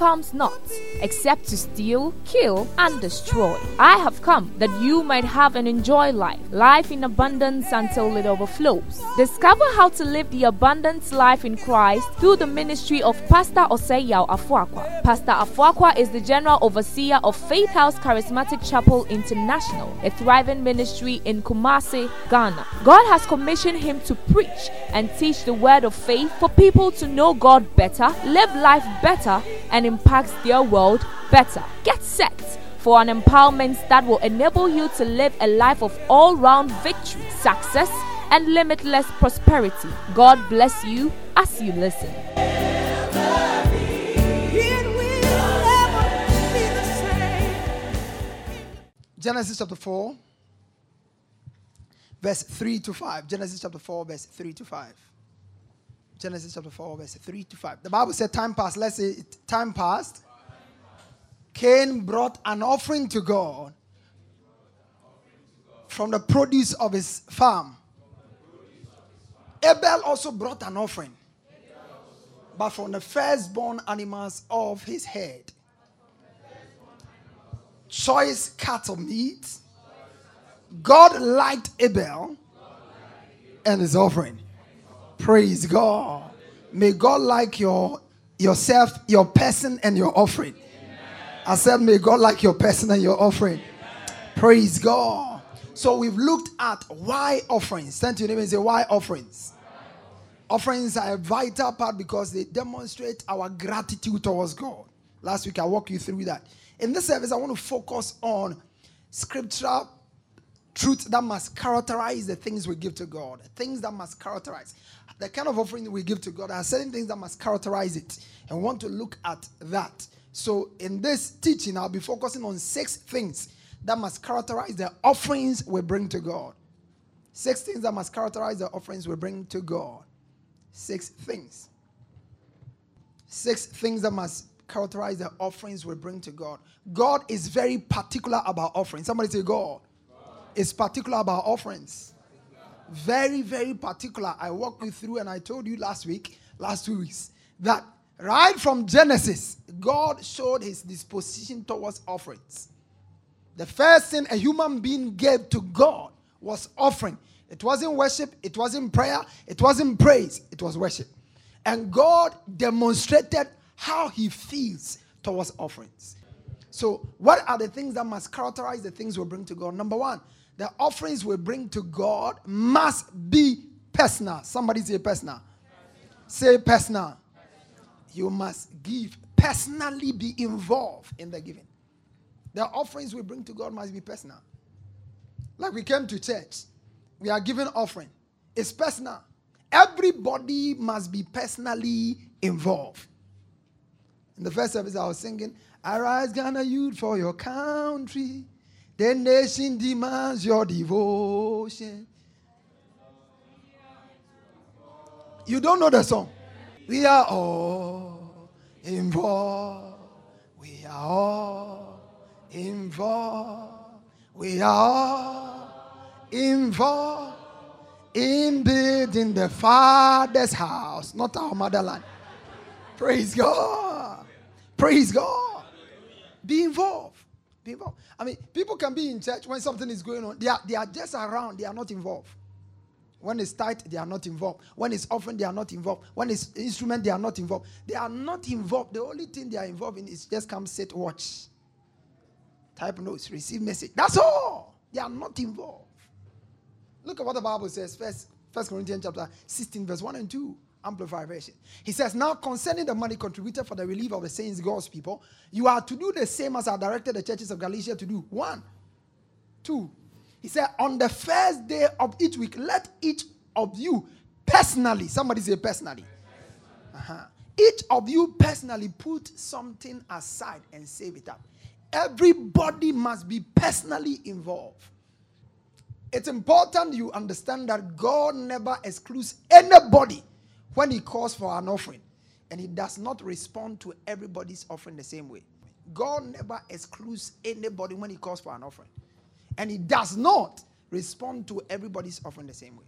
comes not, except to steal, kill, and destroy. I have come that you might have and enjoy life, life in abundance until it overflows. Discover how to live the abundance life in Christ through the ministry of Pastor Oseyao Afuakwa. Pastor Afuakwa is the General Overseer of Faith House Charismatic Chapel International, a thriving ministry in Kumasi, Ghana. God has commissioned him to preach and teach the word of faith for people to know God better, live life better, and impact their world better. Get set for an empowerment that will enable you to live a life of all round victory, success, and limitless prosperity. God bless you as you listen. Genesis chapter 4, verse 3 to 5. Genesis chapter 4, verse 3 to 5. Genesis chapter 4, verse 3 to 5. The Bible said time passed. Let's say time passed. Cain brought an offering to God from the produce of his farm. Abel also brought an offering, but from the firstborn animals of his head. Choice cattle meat. God liked Abel and his offering. Praise God. May God like your yourself, your person, and your offering. I said, may God like your person and your offering. Praise God. So we've looked at why offerings. Turn to your name and say, why offerings? Offerings are a vital part because they demonstrate our gratitude towards God. Last week I walked you through that. In this service, I want to focus on scriptural truth that must characterize the things we give to God. Things that must characterize the kind of offering we give to God. Are certain things that must characterize it, and we want to look at that. So, in this teaching, I'll be focusing on six things that must characterize the offerings we bring to God. Six things that must characterize the offerings we bring to God. Six things. Six things that must characterize the offerings we bring to God. God is very particular about offerings. Somebody say, God, God. is particular about offerings. Very, very particular. I walked you through and I told you last week, last two weeks, that right from Genesis, God showed his disposition towards offerings. The first thing a human being gave to God was offering. It wasn't worship, it wasn't prayer, it wasn't praise, it was worship. And God demonstrated how he feels towards offerings. So, what are the things that must characterize the things we bring to God? Number one, the offerings we bring to God must be personal. Somebody say personal. Say personal. You must give, personally be involved in the giving. The offerings we bring to God must be personal. Like we came to church, we are giving offering. It's personal. Everybody must be personally involved. In the first service, I was singing, Arise, Ghana youth, for your country. The nation demands your devotion. You don't know the song. We are all involved. We are all involved. We are all involved in building the Father's house, not our motherland. Praise God. Praise God. Be involved. Involved. I mean, people can be in church when something is going on. They are, they are just around, they are not involved. When it's tight, they are not involved. When it's often, they are not involved. When it's instrument, they are not involved. They are not involved. The only thing they are involved in is just come, sit, watch. Type notes, receive message. That's all. They are not involved. Look at what the Bible says. First, First Corinthians chapter 16, verse 1 and 2. Amplified version. He says, Now concerning the money contributed for the relief of the saints, God's people, you are to do the same as I directed the churches of Galatia to do. One. Two. He said, On the first day of each week, let each of you personally, somebody say personally. Uh-huh. Each of you personally put something aside and save it up. Everybody must be personally involved. It's important you understand that God never excludes anybody when he calls for an offering and he does not respond to everybody's offering the same way. God never excludes anybody when he calls for an offering. And he does not respond to everybody's offering the same way.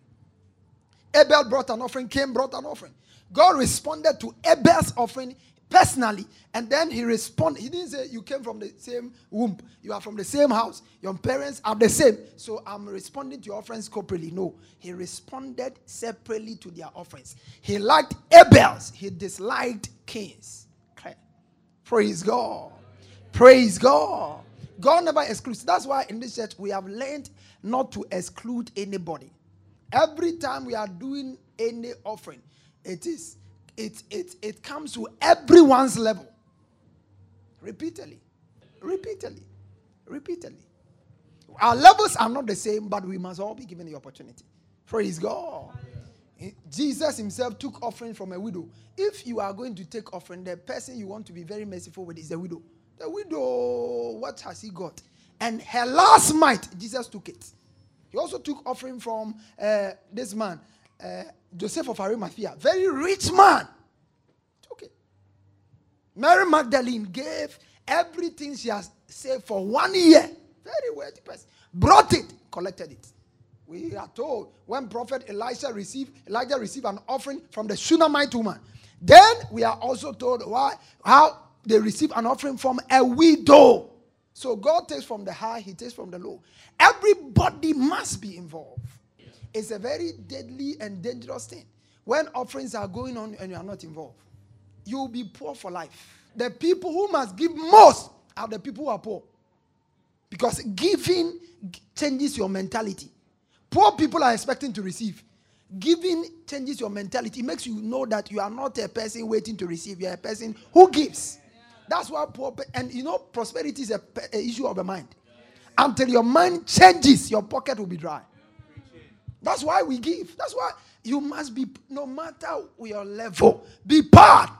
Abel brought an offering, Cain brought an offering. God responded to Abel's offering personally. And then he responded. He didn't say you came from the same womb. You are from the same house. Your parents are the same. So I'm responding to your offerings corporately. No, he responded separately to their offerings. He liked Abel's. He disliked Cain's. Praise God. Praise God. God never excludes. That's why in this church we have learned not to exclude anybody. Every time we are doing any offering, it is it it it comes to everyone's level. Repeatedly. Repeatedly. Repeatedly. Our levels are not the same, but we must all be given the opportunity. Praise God. Jesus himself took offering from a widow. If you are going to take offering, the person you want to be very merciful with is the widow. The widow, what has he got? And her last mite, Jesus took it. He also took offering from uh, this man, uh, Joseph of Arimathea, very rich man. It. Mary Magdalene gave everything she has saved for one year. Very wealthy person. Brought it, collected it. We are told when Prophet Elijah received Elijah received an offering from the Shunammite woman. Then we are also told why how they received an offering from a widow. So God takes from the high, He takes from the low. Everybody must be involved. It's a very deadly and dangerous thing. When offerings are going on and you are not involved, you will be poor for life. The people who must give most are the people who are poor. Because giving changes your mentality. Poor people are expecting to receive. Giving changes your mentality. It makes you know that you are not a person waiting to receive, you are a person who gives. That's why poor and you know prosperity is a, a issue of the mind. Until your mind changes, your pocket will be dry. That's why we give. That's why you must be, no matter your level, be part.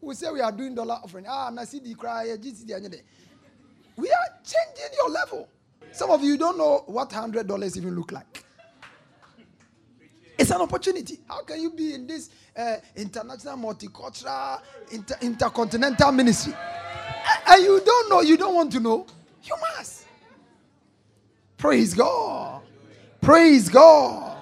We say we are doing dollar offering. Ah, the cry. We are changing your level. Some of you don't know what hundred dollars even look like. It's an opportunity. How can you be in this uh, international, multicultural, inter- intercontinental ministry? And you don't know, you don't want to know? You must. Praise God. Praise God.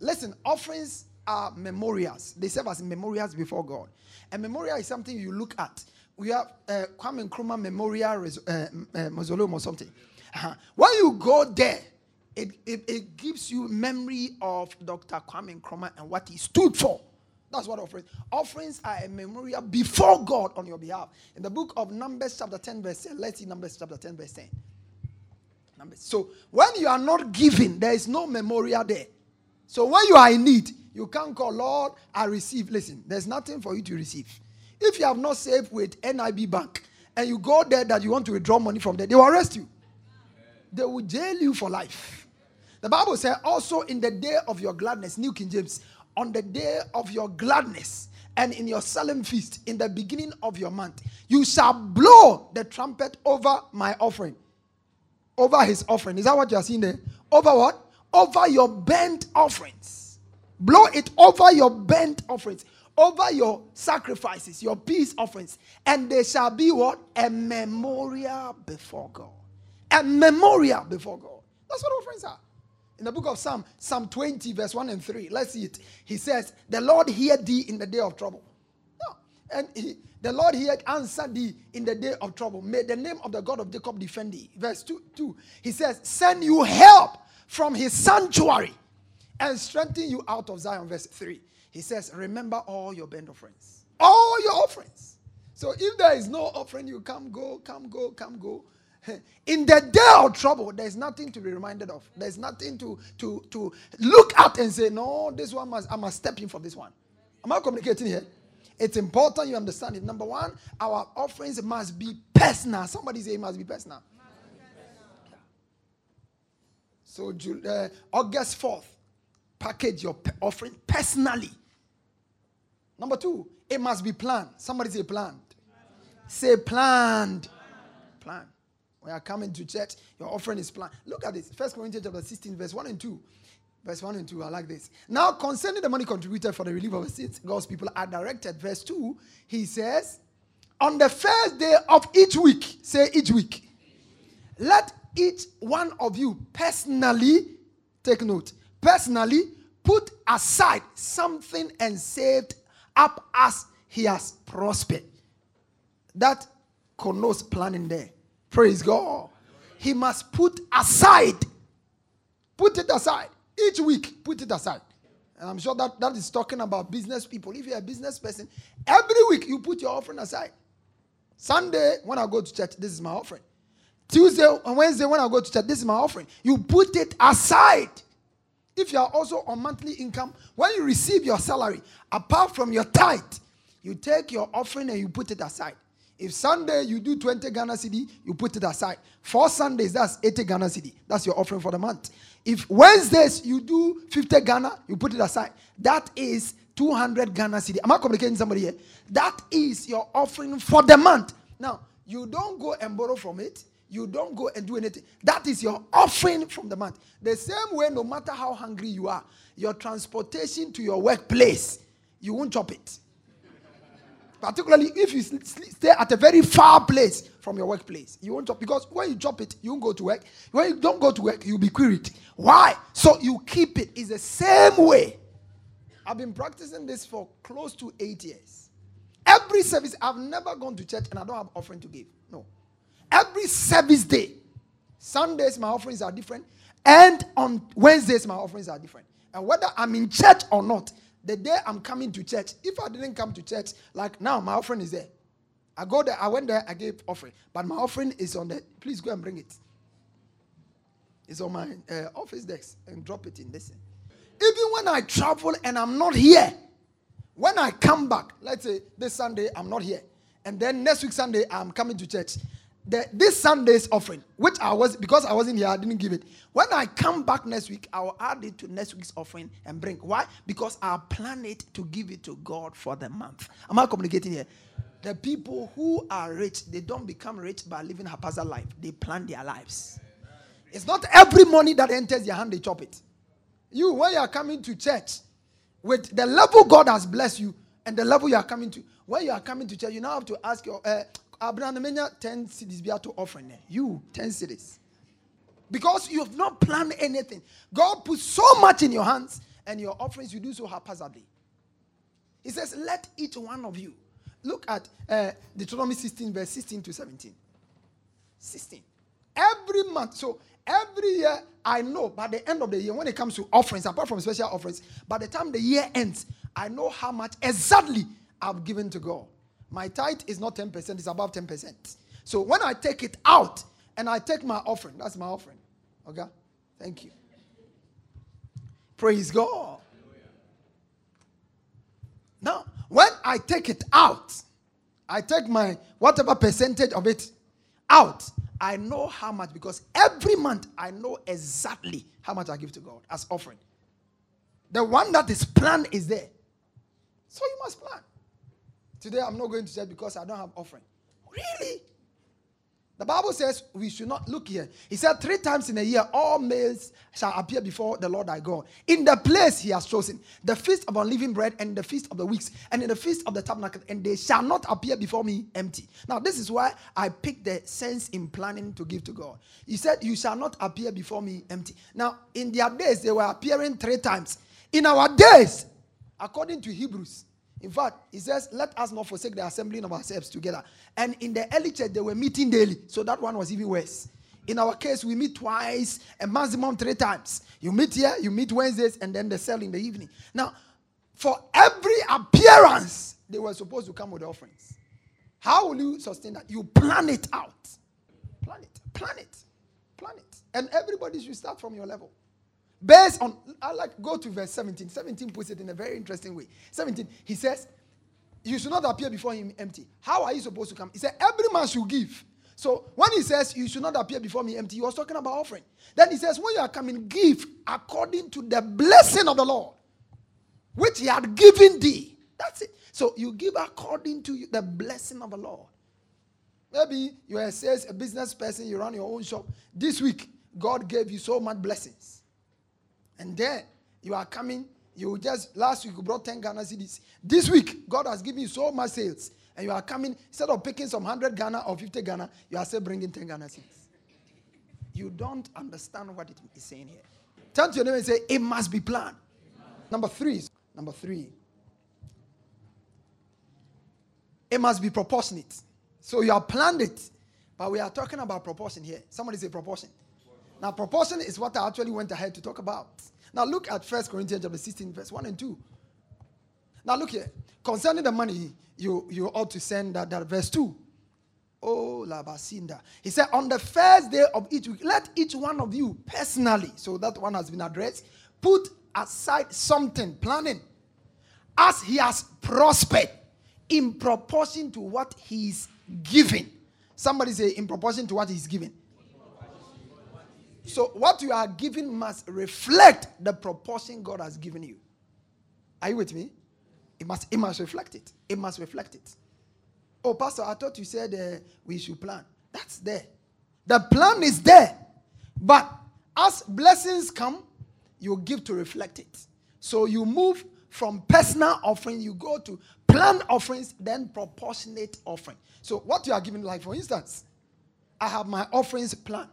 Listen, offerings are memorials. They serve as memorials before God. A memorial is something you look at. We have uh, Kwame Nkrumah Memorial uh, uh, Mausoleum or something. Uh-huh. When you go there, it, it, it, gives you memory of Dr. Kwame Nkrumah and what he stood for. That's what offerings. Offerings are a memorial before God on your behalf. In the book of Numbers, chapter 10, verse 10, let's see Numbers chapter 10, verse 10. So when you are not giving, there is no memorial there. So when you are in need, you can't call, Lord, I receive. Listen, there's nothing for you to receive. If you have not saved with NIB Bank and you go there that you want to withdraw money from there, they will arrest you. They will jail you for life. The Bible says also in the day of your gladness, New King James, on the day of your gladness and in your solemn feast, in the beginning of your month, you shall blow the trumpet over my offering. Over his offering. Is that what you are seeing there? Over what? Over your burnt offerings. Blow it over your burnt offerings over your sacrifices, your peace offerings, and there shall be what? A memorial before God. A memorial before God. That's what offerings are. In the book of Psalm, Psalm 20, verse 1 and 3, let's see it. He says, The Lord hear thee in the day of trouble. And he, the Lord hear answered thee in the day of trouble. May the name of the God of Jacob defend thee. Verse 2, 2 he says, Send you help from his sanctuary and strengthen you out of Zion. Verse 3 he says, Remember all your burnt offerings. All your offerings. So if there is no offering, you come, go, come, go, come, go. In the day of trouble, there's nothing to be reminded of. There's nothing to, to, to look at and say, No, this one must, I must step in for this one. Am I communicating here? It's important you understand it. Number one, our offerings must be personal. Somebody say it must be personal. So, uh, August 4th, package your offering personally. Number two, it must be planned. Somebody say planned. Say planned. Plan. When you're coming to church, your offering is planned. Look at this. First Corinthians chapter 16, verse 1 and 2. Verse 1 and 2, are like this. Now, concerning the money contributed for the relief of the saints, God's people are directed. Verse 2, he says, On the first day of each week, say each week, let each one of you personally take note personally put aside something and saved up as he has prospered. That connotes planning there. Praise God. He must put aside. Put it aside. Each week, put it aside. And I'm sure that that is talking about business people. If you're a business person, every week you put your offering aside. Sunday, when I go to church, this is my offering. Tuesday and Wednesday, when I go to church, this is my offering. You put it aside. If you are also on monthly income, when you receive your salary, apart from your tithe, you take your offering and you put it aside. If Sunday you do 20 Ghana cedi, you put it aside. Four Sundays, that's 80 Ghana cedi. That's your offering for the month. If Wednesdays you do 50 Ghana, you put it aside. That is 200 Ghana cedi. Am I communicating somebody here? That is your offering for the month. Now, you don't go and borrow from it. You don't go and do anything. That is your offering from the month. The same way, no matter how hungry you are, your transportation to your workplace, you won't chop it. Particularly if you stay at a very far place from your workplace. You won't drop because when you drop it, you won't go to work. When you don't go to work, you'll be queried. Why? So you keep it. It's the same way. I've been practicing this for close to eight years. Every service, I've never gone to church and I don't have offering to give. No. Every service day, Sundays, my offerings are different. And on Wednesdays, my offerings are different. And whether I'm in church or not, the day I'm coming to church, if I didn't come to church, like now, my offering is there. I go there, I went there, I gave offering. But my offering is on the, please go and bring it. It's on my uh, office desk and drop it in this. Even when I travel and I'm not here, when I come back, let's say this Sunday I'm not here, and then next week Sunday I'm coming to church the, this Sunday's offering, which I was because I wasn't here, I didn't give it. When I come back next week, I will add it to next week's offering and bring. Why? Because I plan it to give it to God for the month. Am I communicating here? The people who are rich, they don't become rich by living a haphazard life. They plan their lives. It's not every money that enters your hand they chop it. You, when you are coming to church, with the level God has blessed you and the level you are coming to, when you are coming to church, you now have to ask your uh, Abraham 10 cedis be to offering. You 10 cedis. Because you have not planned anything. God put so much in your hands and your offerings, you do so haphazardly. He says, Let each one of you look at uh, Deuteronomy 16, verse 16 to 17. 16. Every month. So every year, I know by the end of the year, when it comes to offerings, apart from special offerings, by the time the year ends, I know how much exactly I've given to God. My tithe is not 10%, it's above 10%. So when I take it out and I take my offering, that's my offering. Okay? Thank you. Praise God. Now, when I take it out, I take my whatever percentage of it out, I know how much because every month I know exactly how much I give to God as offering. The one that is planned is there. So you must plan. Today I'm not going to church because I don't have offering. Really? The Bible says we should not look here. He said three times in a year, all males shall appear before the Lord thy God. In the place he has chosen, the feast of unleavened bread and the feast of the weeks, and in the feast of the tabernacle, and they shall not appear before me empty. Now, this is why I picked the sense in planning to give to God. He said, You shall not appear before me empty. Now, in their days, they were appearing three times. In our days, according to Hebrews, in fact, he says, Let us not forsake the assembling of ourselves together. And in the early church, they were meeting daily. So that one was even worse. In our case, we meet twice, a maximum three times. You meet here, you meet Wednesdays, and then the cell in the evening. Now, for every appearance, they were supposed to come with offerings. How will you sustain that? You plan it out. Plan it, plan it, plan it. And everybody should start from your level. Based on, I like go to verse 17. 17 puts it in a very interesting way. 17, he says, You should not appear before him empty. How are you supposed to come? He said, Every man should give. So when he says, You should not appear before me empty, he was talking about offering. Then he says, When you are coming, give according to the blessing of the Lord, which he had given thee. That's it. So you give according to the blessing of the Lord. Maybe you are a sales, a business person, you run your own shop. This week, God gave you so much blessings. And then you are coming, you just, last week you brought 10 Ghana cedis. This week, God has given you so much sales. And you are coming, instead of picking some 100 Ghana or 50 Ghana, you are still bringing 10 Ghana cedis. You don't understand what it is saying here. Turn to your name and say, it must be planned. Number three. Number three. it must be proportionate. So you have planned it, but we are talking about proportion here. Somebody say proportion. Now, proportion is what I actually went ahead to talk about. Now, look at First Corinthians chapter 16, verse 1 and 2. Now, look here. Concerning the money, you, you ought to send that, that verse 2. Oh, Labasinda. He said, On the first day of each week, let each one of you personally, so that one has been addressed, put aside something, planning, as he has prospered in proportion to what he's giving. Somebody say, in proportion to what he's giving. So, what you are giving must reflect the proportion God has given you. Are you with me? It must, it must reflect it. It must reflect it. Oh, Pastor, I thought you said uh, we should plan. That's there. The plan is there. But as blessings come, you give to reflect it. So you move from personal offering, you go to planned offerings, then proportionate offering. So what you are giving, like for instance, I have my offerings plan.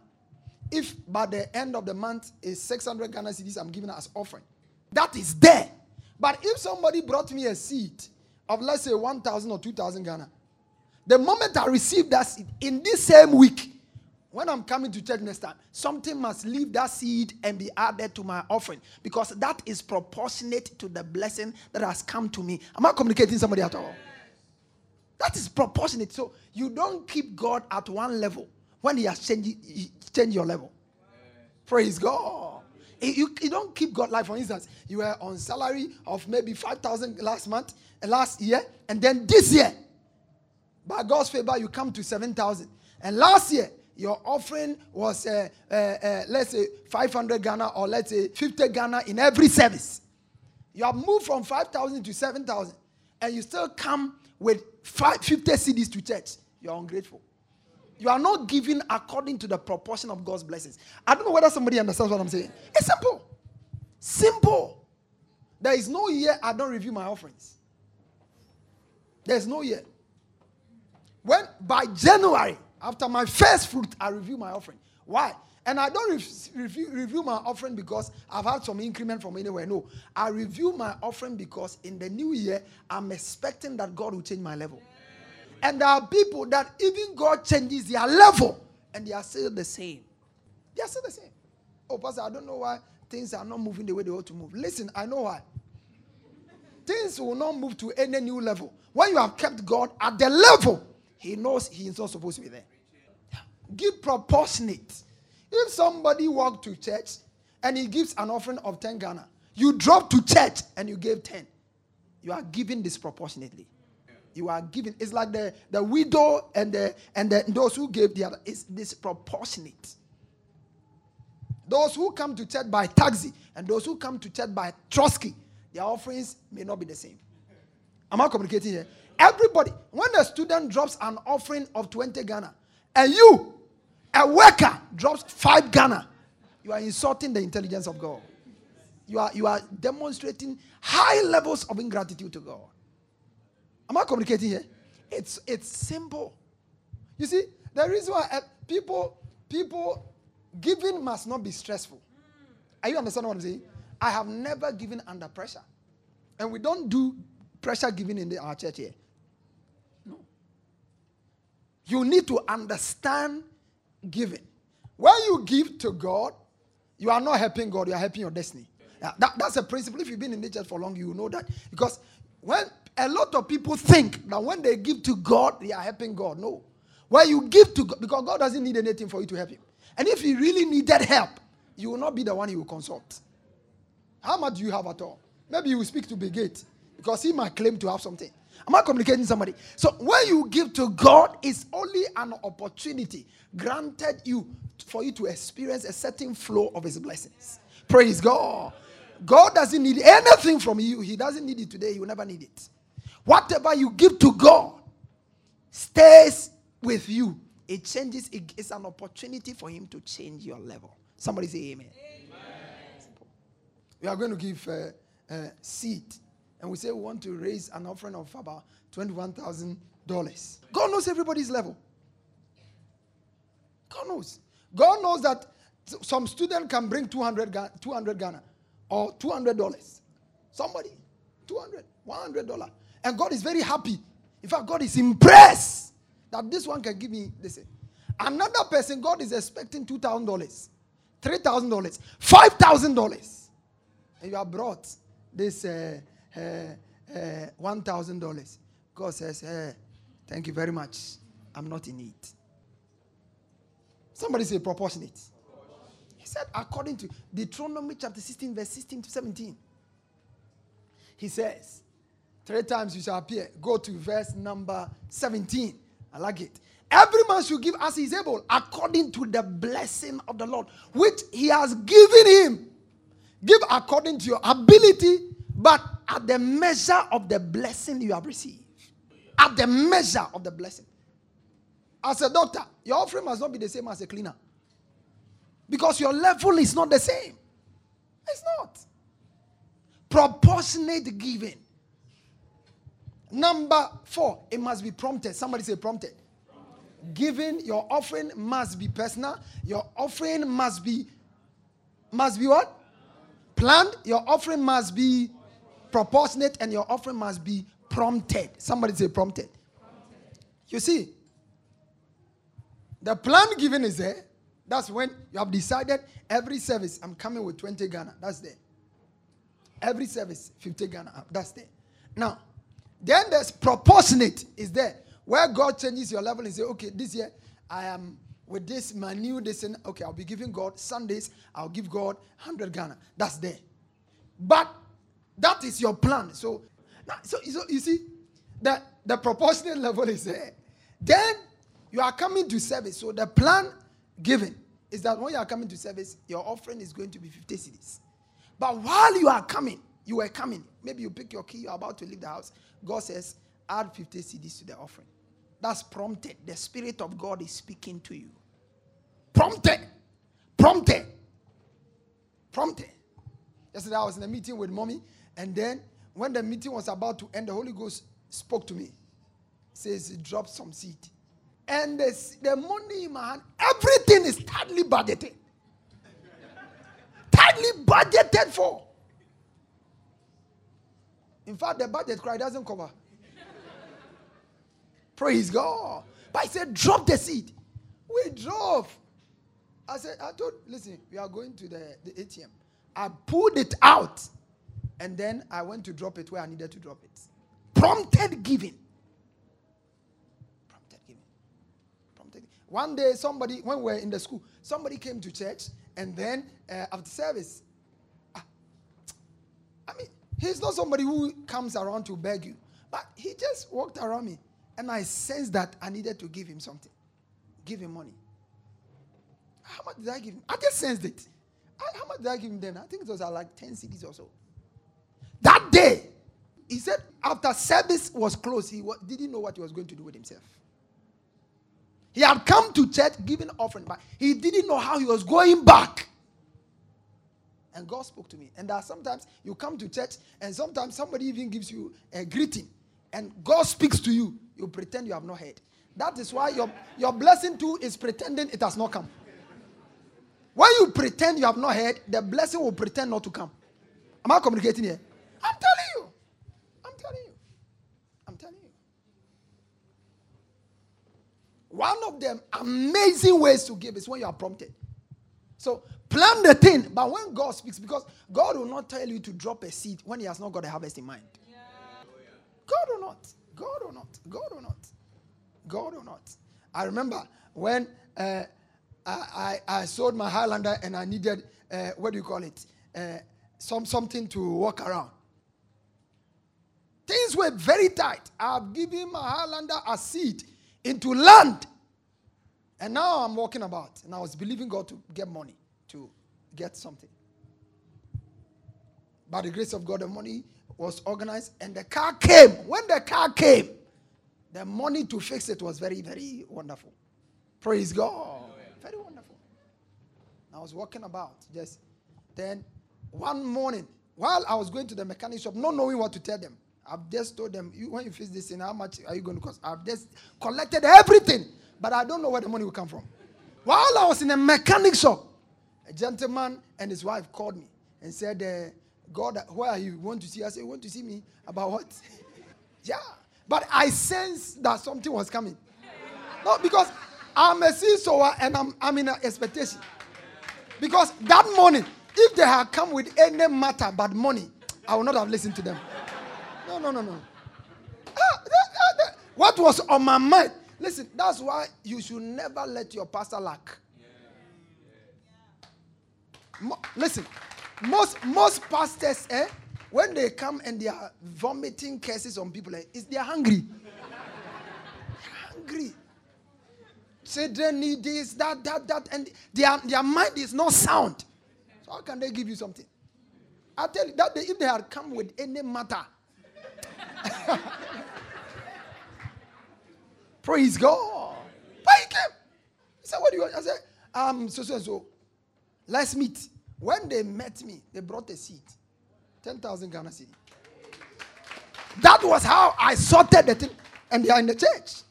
If by the end of the month is 600 Ghana cedis, I'm giving as offering. That is there. But if somebody brought me a seed of let's say 1,000 or 2,000 Ghana, the moment I receive that seed in this same week, when I'm coming to church next time, something must leave that seed and be added to my offering because that is proportionate to the blessing that has come to me. Am I communicating somebody at all? That is proportionate. So you don't keep God at one level when He has changed, changed your level. Praise God. You, you don't keep God like, for instance, you were on salary of maybe 5,000 last month, last year, and then this year, by God's favor, you come to 7,000. And last year, your offering was, uh, uh, uh, let's say, 500 Ghana or let's say 50 Ghana in every service. You have moved from 5,000 to 7,000, and you still come with five, 50 cedis to church. You're ungrateful. You are not giving according to the proportion of God's blessings. I don't know whether somebody understands what I'm saying. It's simple. Simple. There is no year I don't review my offerings. There's no year. When by January, after my first fruit, I review my offering. Why? And I don't review, review my offering because I've had some increment from anywhere. No. I review my offering because in the new year, I'm expecting that God will change my level. And there are people that even God changes their level and they are still the same. They are still the same. Oh, Pastor, I don't know why things are not moving the way they ought to move. Listen, I know why. Things will not move to any new level. When you have kept God at the level he knows he is not supposed to be there. Give proportionate. If somebody walked to church and he gives an offering of 10 Ghana, you drop to church and you gave 10. You are giving disproportionately. You are giving. It's like the, the widow and the and the, those who gave the other. It's disproportionate. Those who come to church by taxi and those who come to church by trotro, their offerings may not be the same. Am I communicating here? Everybody, when a student drops an offering of 20 Ghana, and you, a worker, drops 5 Ghana, you are insulting the intelligence of God. You are, you are demonstrating high levels of ingratitude to God. Am I communicating here? It's, it's simple. You see, the reason why uh, people, people giving must not be stressful. Are you understanding what I'm saying? I have never given under pressure. And we don't do pressure giving in the, our church here. No. You need to understand giving. When you give to God, you are not helping God, you are helping your destiny. Yeah, that, that's a principle. If you've been in the church for long, you know that. Because when a lot of people think that when they give to God, they are helping God. No. When you give to God, because God doesn't need anything for you to help him. And if he really needed help, you will not be the one he will consult. How much do you have at all? Maybe you will speak to Bill Gates because he might claim to have something. Am I communicating somebody? So when you give to God, it's only an opportunity granted you for you to experience a certain flow of his blessings. Praise God. God doesn't need anything from you. He doesn't need it today. He will never need it. Whatever you give to God stays with you. It changes. it, It's an opportunity for him to change your level. Somebody say amen. amen. We are going to give a, a seed and we say we want to raise an offering of about $21,000. God knows everybody's level. God knows. God knows that some student can bring 200, 200 Ghana or $200. Somebody, 200, $100. And God is very happy. In fact, God is impressed that this one can give me this. Another person, God is expecting $2,000, $3,000, $5,000. And you have brought this uh, uh, uh, $1,000. God says, hey, thank you very much. I'm not in need. Somebody say proportionate. He said, according to Deuteronomy chapter 16, verse 16 to 17. He says, three times you shall appear. Go to verse number 17. I like it. Every man should give as he is able, according to the blessing of the Lord, which he has given him. Give according to your ability, but at the measure of the blessing you have received. At the measure of the blessing. As a doctor, your offering must not be the same as a cleaner. Because your level is not the same. It's not. Proportionate giving. Number four, it must be prompted. Somebody say prompted. Giving your offering must be personal. Your offering must be must be what? Planned. Your offering must be proportionate, and your offering must be prompted. Somebody say prompted. You see, the plan given is there. That's when you have decided every service, I'm coming with 20 Ghana. That's there. Every service, 50 Ghana. That's there. Now, then there's proportionate is there. Where God changes your level and say, okay, this year I am with this, my new this, and okay, I'll be giving God Sundays, I'll give God 100 Ghana. That's there. But that is your plan. So, now, so, so you see, that the proportionate level is there. Then you are coming to service. So the plan given is that when you are coming to service, your offering is going to be 50 cedis. But while you are coming, you were coming, maybe you pick your key, you're about to leave the house. God says, add 50 cedis to the offering. That's prompted. The Spirit of God is speaking to you. Prompted. Prompted. Prompted. Yesterday I was in a meeting with mommy, and then when the meeting was about to end, the Holy Ghost spoke to me. Says, drop some seed and the, the money in my hand, everything is tightly budgeted. tightly budgeted for. In fact, the budget cry doesn't cover. Praise God. But I said, drop the seed. We drove. I said, I told, listen, we are going to the, the ATM. I pulled it out. And then I went to drop it where I needed to drop it. Prompted giving. Prompted giving. Prompted. One day, somebody, when we were in the school, somebody came to church, and then uh, after service, he's not somebody who comes around to beg you, but he just walked around me, and I sensed that I needed to give him something, give him money. How much did I give him? I just sensed it. I, how much did I give him then? I think it was like 10 cedis or so. That day, he said after service was closed, he didn't know what he was going to do with himself. He had come to church giving offering, but he didn't know how he was going back. And God spoke to me. And that sometimes you come to church, and sometimes somebody even gives you a greeting, and God speaks to you. You pretend you have not heard. That is why your, your blessing too is pretending it has not come. When you pretend you have not heard, the blessing will pretend not to come. Am I communicating here? I'm telling you. I'm telling you. I'm telling you. One of them amazing ways to give is when you are prompted. So plan the thing, but when God speaks, because God will not tell you to drop a seed when He has not got a harvest in mind. God will not. God will not. God will not. God will not. I remember when uh, I, I, I, sold my Highlander and I needed, uh, what do you call it? Uh, some, something to walk around. Things were very tight. I've given my Highlander a seed into land. And now I'm walking about, and I was believing God to get money, get something. By the grace of God, the money was organized, and the car came. When the car came, the money to fix it was very, very wonderful. Praise God. Very wonderful. I was walking about, just then one morning, while I was going to the mechanic shop, not knowing what to tell them, I've just told them, you, when you fix this in, how much are you going to cost? I've just collected everything, but I don't know where the money will come from. While I was in a mechanic shop, a gentleman and his wife called me and said, uh, God, where are you? Want to see? I said, You want to see me? About what? yeah. But I sensed that something was coming. No, because I'm a seed sower and I'm, I'm in expectation. Because that morning, if they had come with any matter but money, I would not have listened to them. No, no, no, no. Ah, what was on my mind? Listen, that's why you should never let your pastor lack. Listen, most most pastors, eh, when they come and they are vomiting curses on people, eh, is they are hungry. hungry. Children need this, that, that, that, and their, their mind is not sound. So how can they give you something? I tell you that they, if they had come with any matter, praise God. But he came. He said, "What do you want?" I said, "Um, so so so. Let's meet." When they met me, they brought a seat, ten thousand Ghana cedi. That was how I sorted the thing, and they are in the church.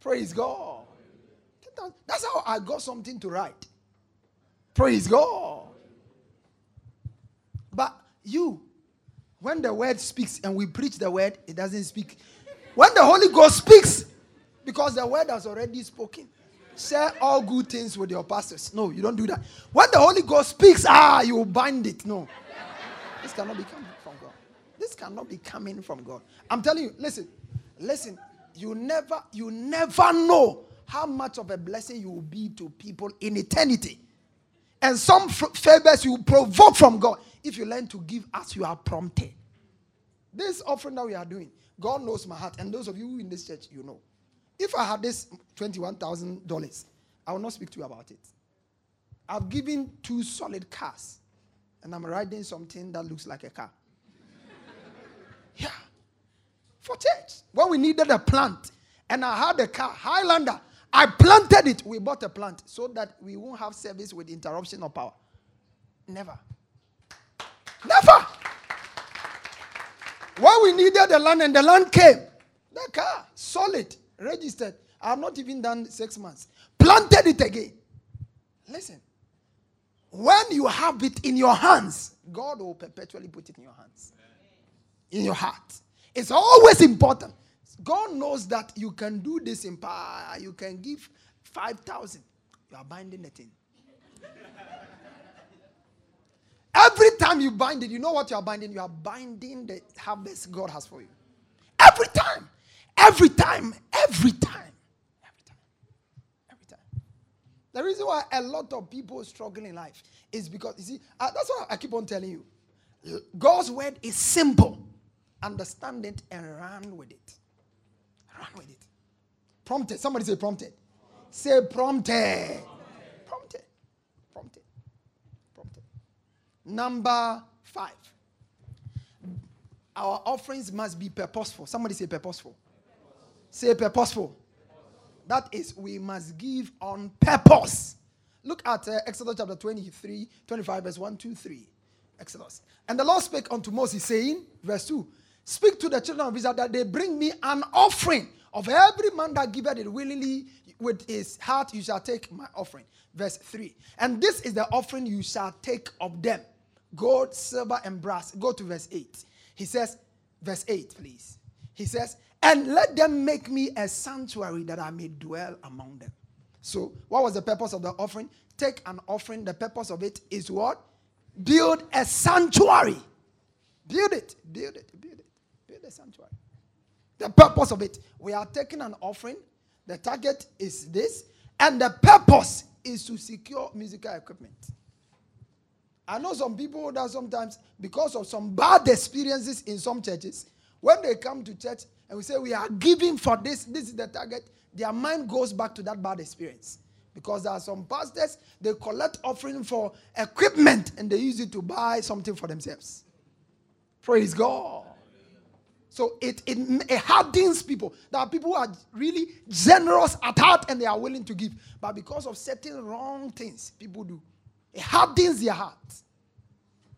Praise God. That's how I got something to write. Praise God. But you, when the word speaks and we preach the word, it doesn't speak. When the Holy Ghost speaks, because the word has already spoken, share all good things with your pastors. No, you don't do that. When the Holy Ghost speaks, ah, you bind it. No. This cannot be coming from God. This cannot be coming from God. I'm telling you, listen, listen, you never, you never know how much of a blessing you will be to people in eternity. And some favors you provoke from God if you learn to give as you are prompted. This offering that we are doing, God knows my heart. And those of you in this church, you know. If I had this $21,000, I will not speak to you about it. I've given two solid cars, and I'm riding something that looks like a car. yeah. For church. When we needed a plant, and I had a car, Highlander, I planted it. We bought a plant so that we won't have service with interruption of power. Never. Never. When we needed the land and the land came, the car, solid, registered. I have not even done six months. Planted it again. Listen, when you have it in your hands, God will perpetually put it in your hands, in your heart. It's always important. God knows that you can do this in power. You can give 5,000. You are binding the thing. Every time you bind it, you know what you are binding? You are binding the harvest God has for you. Every time. Every time. Every time. Every time. Every time. The reason why a lot of people struggle in life is because, you see, uh, that's what I keep on telling you. God's word is simple. Understand it and run with it. Run with it. Prompted. Somebody say prompted. Say prompted. Prompted. Prompted. Prompted. Number five. Our offerings must be purposeful. Somebody say purposeful. Say purposeful. That is, we must give on purpose. Look at uh, Exodus chapter 23, 25, verse 1, 2, 3. Exodus. And the Lord spake unto Moses, saying, verse 2, Speak to the children of Israel that they bring me an offering of every man that giveth it willingly with his heart, you shall take my offering. Verse 3. And this is the offering you shall take of them gold, silver, and brass. Go to verse 8. He says, verse 8, please. He says, and let them make me a sanctuary that I may dwell among them. So, what was the purpose of the offering? Take an offering. The purpose of it is what? Build a sanctuary. Build it. Build it. Build it. Build a sanctuary. The purpose of it. We are taking an offering. The target is this. And the purpose is to secure musical equipment. I know some people that sometimes, because of some bad experiences in some churches, when they come to church and we say we are giving for this, this is the target, their mind goes back to that bad experience. Because there are some pastors, they collect offering for equipment and they use it to buy something for themselves. Praise God. So it, it, it hardens people. There are people who are really generous at heart and they are willing to give. But because of certain wrong things people do, it hardens their heart.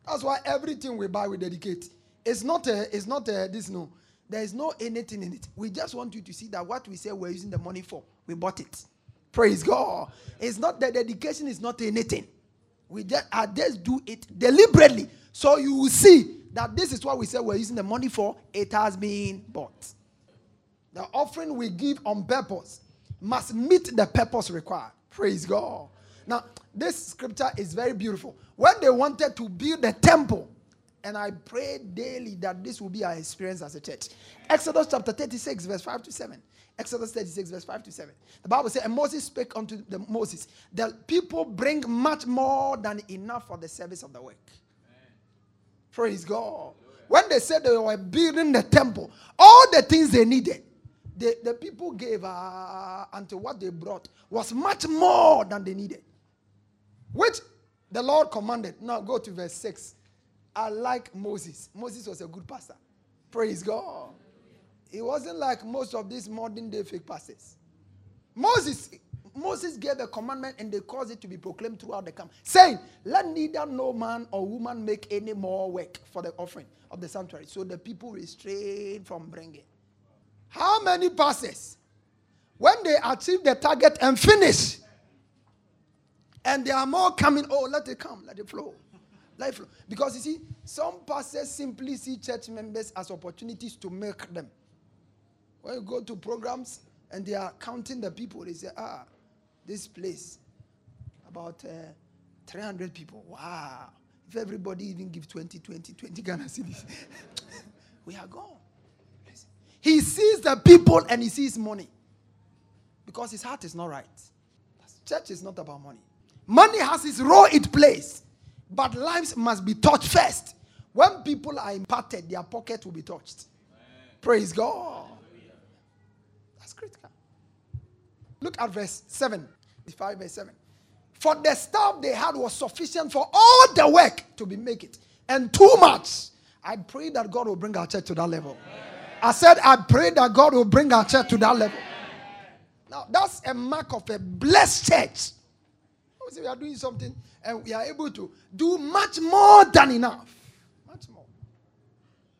That's why everything we buy, we dedicate. It's not a, it's not a, this no. There is no anything in it. We just want you to see that what we say we're using the money for, we bought it. Praise God. It's not the dedication is not anything. We just, I just do it deliberately. So you will see that this is what we say we're using the money for. It has been bought. The offering we give on purpose must meet the purpose required. Praise God. Now, this scripture is very beautiful. When they wanted to build the temple, and I pray daily that this will be our experience as a church. Exodus chapter 36, verse 5 to 7. Exodus 36, verse 5 to 7. The Bible says, And Moses spake unto the Moses, the people bring much more than enough for the service of the work. Amen. Praise God. When they said they were building the temple, all the things they needed, the, the people gave uh, unto what they brought was much more than they needed. Which the Lord commanded. Now go to verse 6. I like Moses. Moses was a good pastor. Praise God. He wasn't like most of these modern day fake pastors. Moses, Moses gave a commandment and they caused it to be proclaimed throughout the camp, saying, Let neither no man or woman make any more work for the offering of the sanctuary. So the people restrained from bringing. How many pastors, when they achieve the target and finish, and there are more coming, oh, let it come, let it flow. Flow. Because you see, some pastors simply see church members as opportunities to milk them. When you go to programs and they are counting the people, they say, ah, this place, about uh, 300 people. Wow. If everybody even give 20, 20, 20 Ghana cedis, we are gone. He sees the people and he sees money because his heart is not right. Church is not about money. Money has its role it plays, but lives must be touched first. When people are impacted, their pocket will be touched. Amen. Praise God. That's critical. Look at verse 7. 5 verse 7. For the stuff they had was sufficient for all the work to be make it, and too much. I pray that God will bring our church to that level. Amen. I said, I pray that God will bring our church to that level. Now, that's a mark of a blessed church. We are doing something and we are able to do much more than enough. Much more.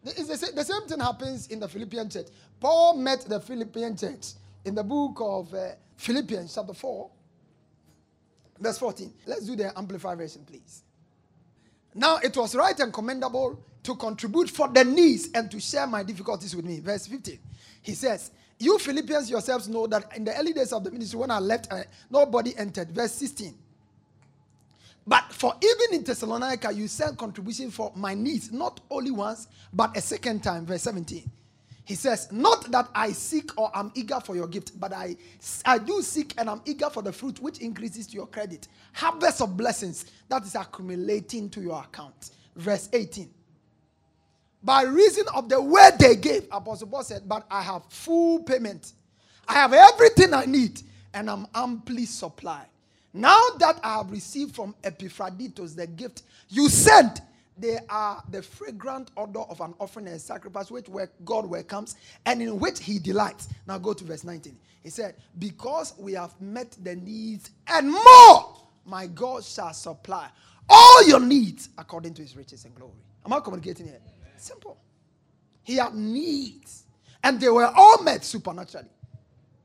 The, the same thing happens in the Philippian church. Paul met the Philippian church in the book of uh, Philippians, chapter 4, verse 14. Let's do the Amplified version, please. Now it was right and commendable to contribute for the needs and to share my difficulties with me. Verse 15. He says, You Philippians yourselves know that in the early days of the ministry, when I left, uh, nobody entered. Verse 16. But for even in Thessalonica, you sent contribution for my needs, not only once, but a second time. Verse 17. He says, Not that I seek or am eager for your gift, but I, I do seek and I'm eager for the fruit which increases to your credit. Harvest of blessings that is accumulating to your account. Verse 18. By reason of the word they gave, Apostle Paul said, But I have full payment. I have everything I need, and I'm amply supplied. Now that I have received from Epaphroditus the gift you sent, they are the fragrant odor of an offering and sacrifice which God welcomes and in which he delights. Now go to verse 19. He said, Because we have met the needs and more, my God shall supply all your needs according to his riches and glory. Am I communicating here? Simple. He had needs, and they were all met supernaturally.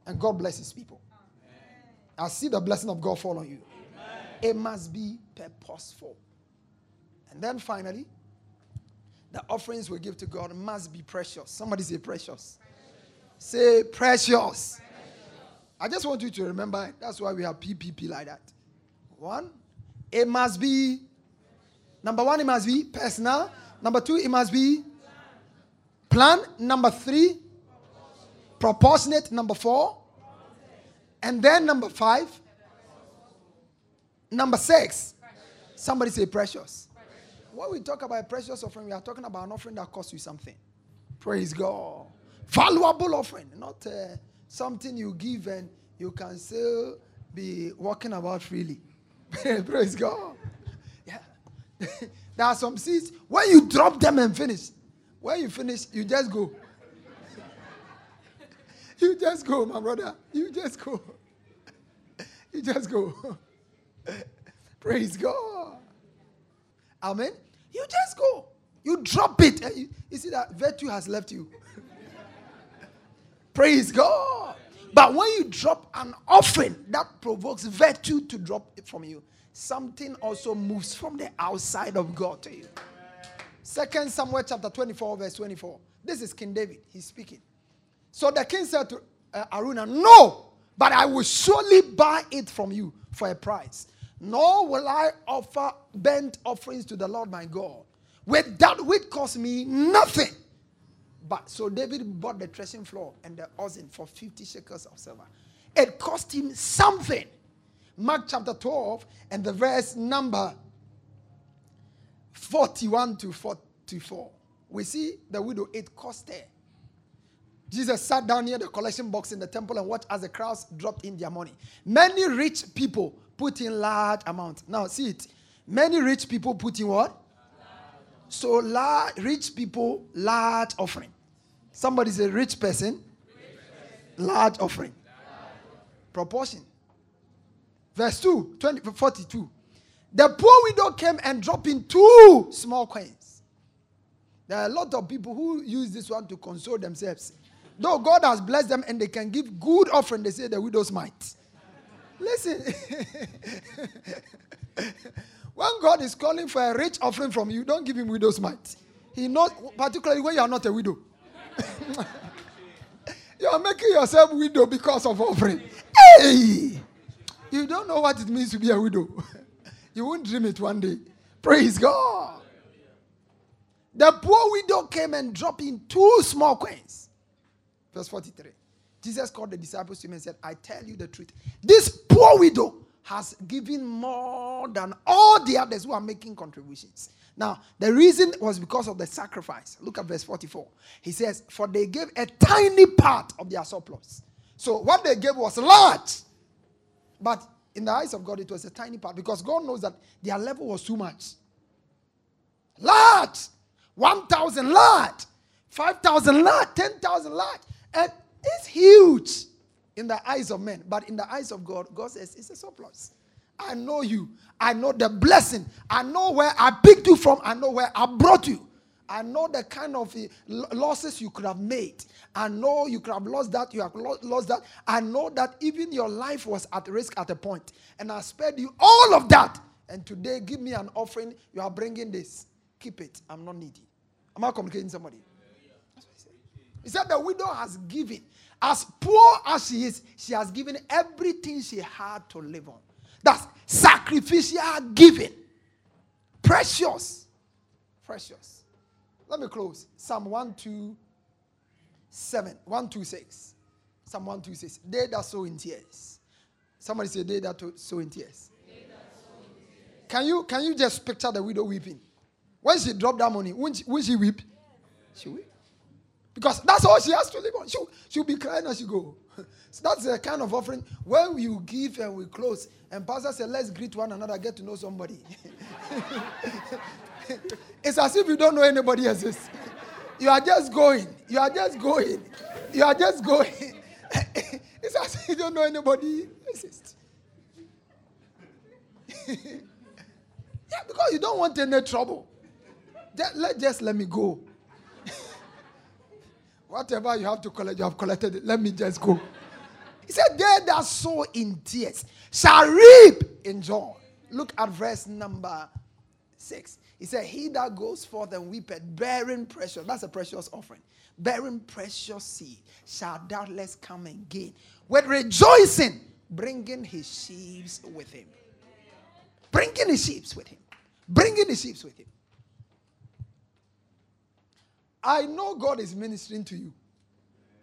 And God bless his people. I see the blessing of God fall on you. Amen. It must be purposeful. And then finally, the offerings we give to God must be precious. Somebody say precious. precious. Say precious. precious. I just want you to remember that's why we have PPP like that. One, it must be, number one, it must be personal. Number two, it must be plan. Number three, proportionate. Number four, and then number five, number six, somebody say precious. When we talk about precious offering, we are talking about an offering that costs you something. Praise God. Valuable offering, not uh, something you give and you can still be walking about freely. Praise God. Yeah. there are some seeds, when you drop them and finish, when you finish, you just go. You just go, my brother. You just go. You just go. Praise God. Amen. You just go. You drop it. You, you see that virtue has left you. Praise God. But when you drop an offering that provokes virtue to drop it from you, something also moves from the outside of God to you. Second Samuel chapter 24, verse 24. This is King David. He's speaking. So the king said to uh, Araunah, No, but I will surely buy it from you for a price. Nor will I offer burnt offerings to the Lord my God with that which cost me nothing. But so David bought the threshing floor and the oxen for 50 shekels of silver. It cost him something. Mark chapter 12 and the verse number 41 to 44. We see the widow, it cost her. Jesus sat down near the collection box in the temple and watched as the crowds dropped in their money. Many rich people put in large amounts. Now, see it. Many rich people put in what? So, large, rich people, large offering. Somebody's a rich person, large offering. Proportion. Verse 2, 20, 42. The poor widow came and dropped in two small coins. There are a lot of people who use this one to console themselves. Though God has blessed them and they can give good offering, they say the widow's mite. Listen. when God is calling for a rich offering from you, don't give him widow's mite. He knows, particularly when you are not a widow. you are making yourself widow because of offering. Hey! You don't know what it means to be a widow. you won't dream it one day. Praise God. The poor widow came and dropped in two small coins. Verse 43. Jesus called the disciples to him and said, I tell you the truth. This poor widow has given more than all the others who are making contributions. Now, the reason was because of the sacrifice. Look at verse 44. He says, For they gave a tiny part of their surplus. So, what they gave was large. But in the eyes of God, it was a tiny part because God knows that their level was too much. Large. 1,000 large. 5,000 large. 10,000 large. It's huge in the eyes of men. But in the eyes of God, God says it's a surplus. I know you. I know the blessing. I know where I picked you from. I know where I brought you. I know the kind of eh, losses you could have made. I know you could have lost that. You have lost that. I know that even your life was at risk at a point, And I spared you all of that. And today, give me an offering. You are bringing this. Keep it. I'm not needy. Am I communicating somebody? That's what he said. He said the widow has given. As poor as she is, she has given everything she had to live on. That's sacrificial giving. Precious. Precious. Let me close. Psalm 127. 126. Psalm 126. They that sow in tears. Somebody say, they that sow in tears. Can you, can you just picture the widow weeping? When she dropped that money, will she, she weep? She weep. Because that's all she has to live on. She'll, she'll be crying as she go. so that's the kind of offering. When you give and we close, and pastor said, let's greet one another, get to know somebody. it's as if you don't know anybody exists. You are just going. You are just going. You are just going. it's as if you don't know anybody exists. yeah, because you don't want any trouble. Just, let, just let me go. Whatever you have to collect, you have collected it. Let me just go. He said, They that sow in tears shall reap in joy. Look at verse number six. He said, He that goes forth and weepeth, bearing precious, that's a precious offering, bearing precious seed, shall doubtless come and gain with rejoicing, bringing his sheaves with him. Bringing his sheaves with him. Bringing his sheaves with him. I know God is ministering to you.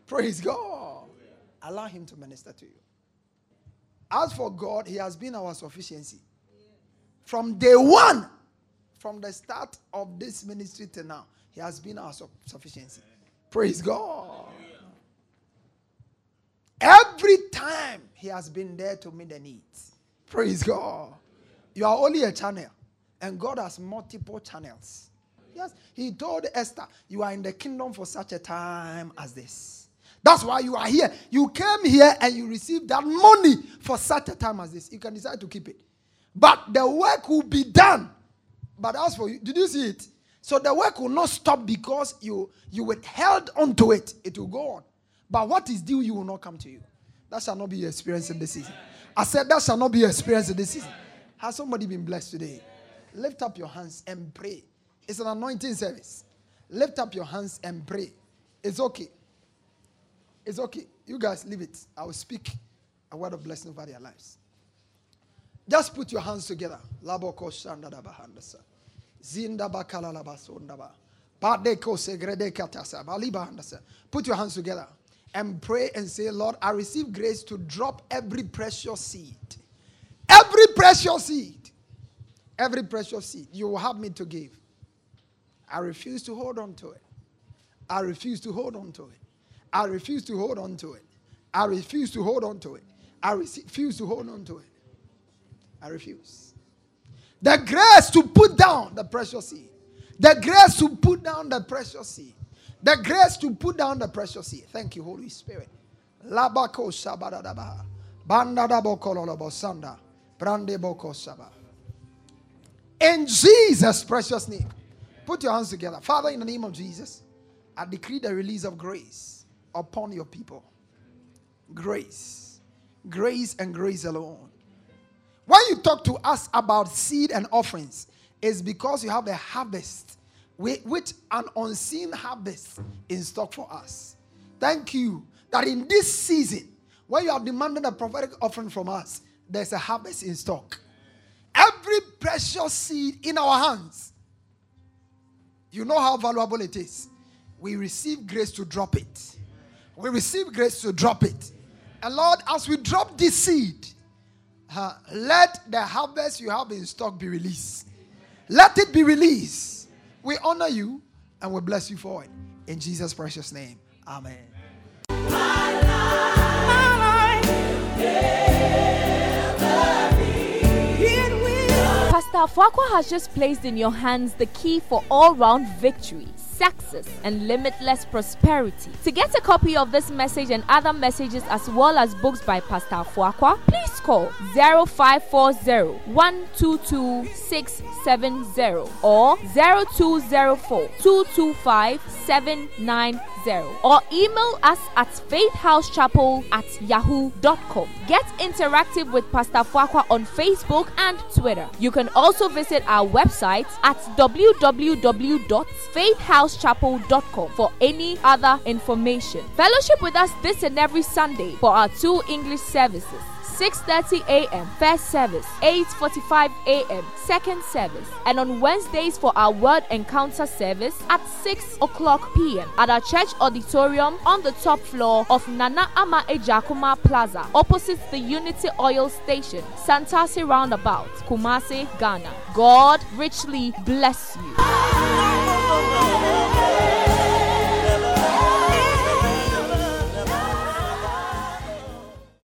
Praise God. Allow Him to minister to you. As for God, He has been our sufficiency. From day one, from the start of this ministry to now, He has been our sufficiency. Praise God. Every time He has been there to meet the needs. Praise God. You are only a channel, and God has multiple channels. Yes, he told Esther, You are in the kingdom for such a time as this. That's why you are here. You came here and you received that money for such a time as this. You can decide to keep it. But the work will be done. But as for you, did you see it? So the work will not stop because you you withheld onto it. It will go on. But what is due, you will not come to you. That shall not be your experience in this season. I said that shall not be your experience in this season. Has somebody been blessed today? Lift up your hands and pray. It's an anointing service. Lift up your hands and pray. It's okay. It's okay. You guys leave it. I will speak a word of blessing over their lives. Just put your hands together. Laboko shandadabahandasa. Zindabakalabasondaba. Padeko segrede katasa. Balibahandasa. Put your hands together and pray and say, Lord, I receive grace to drop every precious seed. Every precious seed. Every precious seed you will have me to give. I refuse to hold on to it. I refuse to hold on to it. I refuse to hold on to it. I refuse to hold on to it. I refuse to hold on to it. I refuse. The grace to put down the precious seed. The grace to put down the precious seed. The grace to put down the precious seed. Thank you, Holy Spirit. Labako sabadadabaha. Bandadabo sanda. Brandeboko saba. In Jesus' precious name. Put your hands together. Father, in the name of Jesus, I decree the release of grace upon your people. Grace. Grace and grace alone. When you talk to us about seed and offerings, it's because you have a harvest which an unseen harvest in stock for us. Thank you that in this season, when you are demanding a prophetic offering from us, there's a harvest in stock. Every precious seed in our hands, you know how valuable it is. We receive grace to drop it. We receive grace to drop it. And Lord, as we drop this seed, uh, let the harvest you have in stock be released. Let it be released we honor you and we bless you for it. In Jesus' precious name. Amen. Fuaqua has just placed in your hands the key for all round victories success, and limitless prosperity. To get a copy of this message and other messages as well as books by Pastor Fuaqua, please call 0540 122 670 or 0204 225 790 or email us at faithhousechapel at yahoo.com. Get interactive with Pastor Fuaqua on Facebook and Twitter. You can also visit our website at www.faithhousechapel.com for any other information. Fellowship with us this and every Sunday for our two English services. 6:30 a.m. first service, 8:45 a.m. second service, and on Wednesdays for our word encounter service at 6 o'clock p.m. at our church auditorium on the top floor of Nana Ama Ejakuma Plaza, opposite the Unity Oil Station, Santasi Roundabout, Kumasi, Ghana. God richly bless you.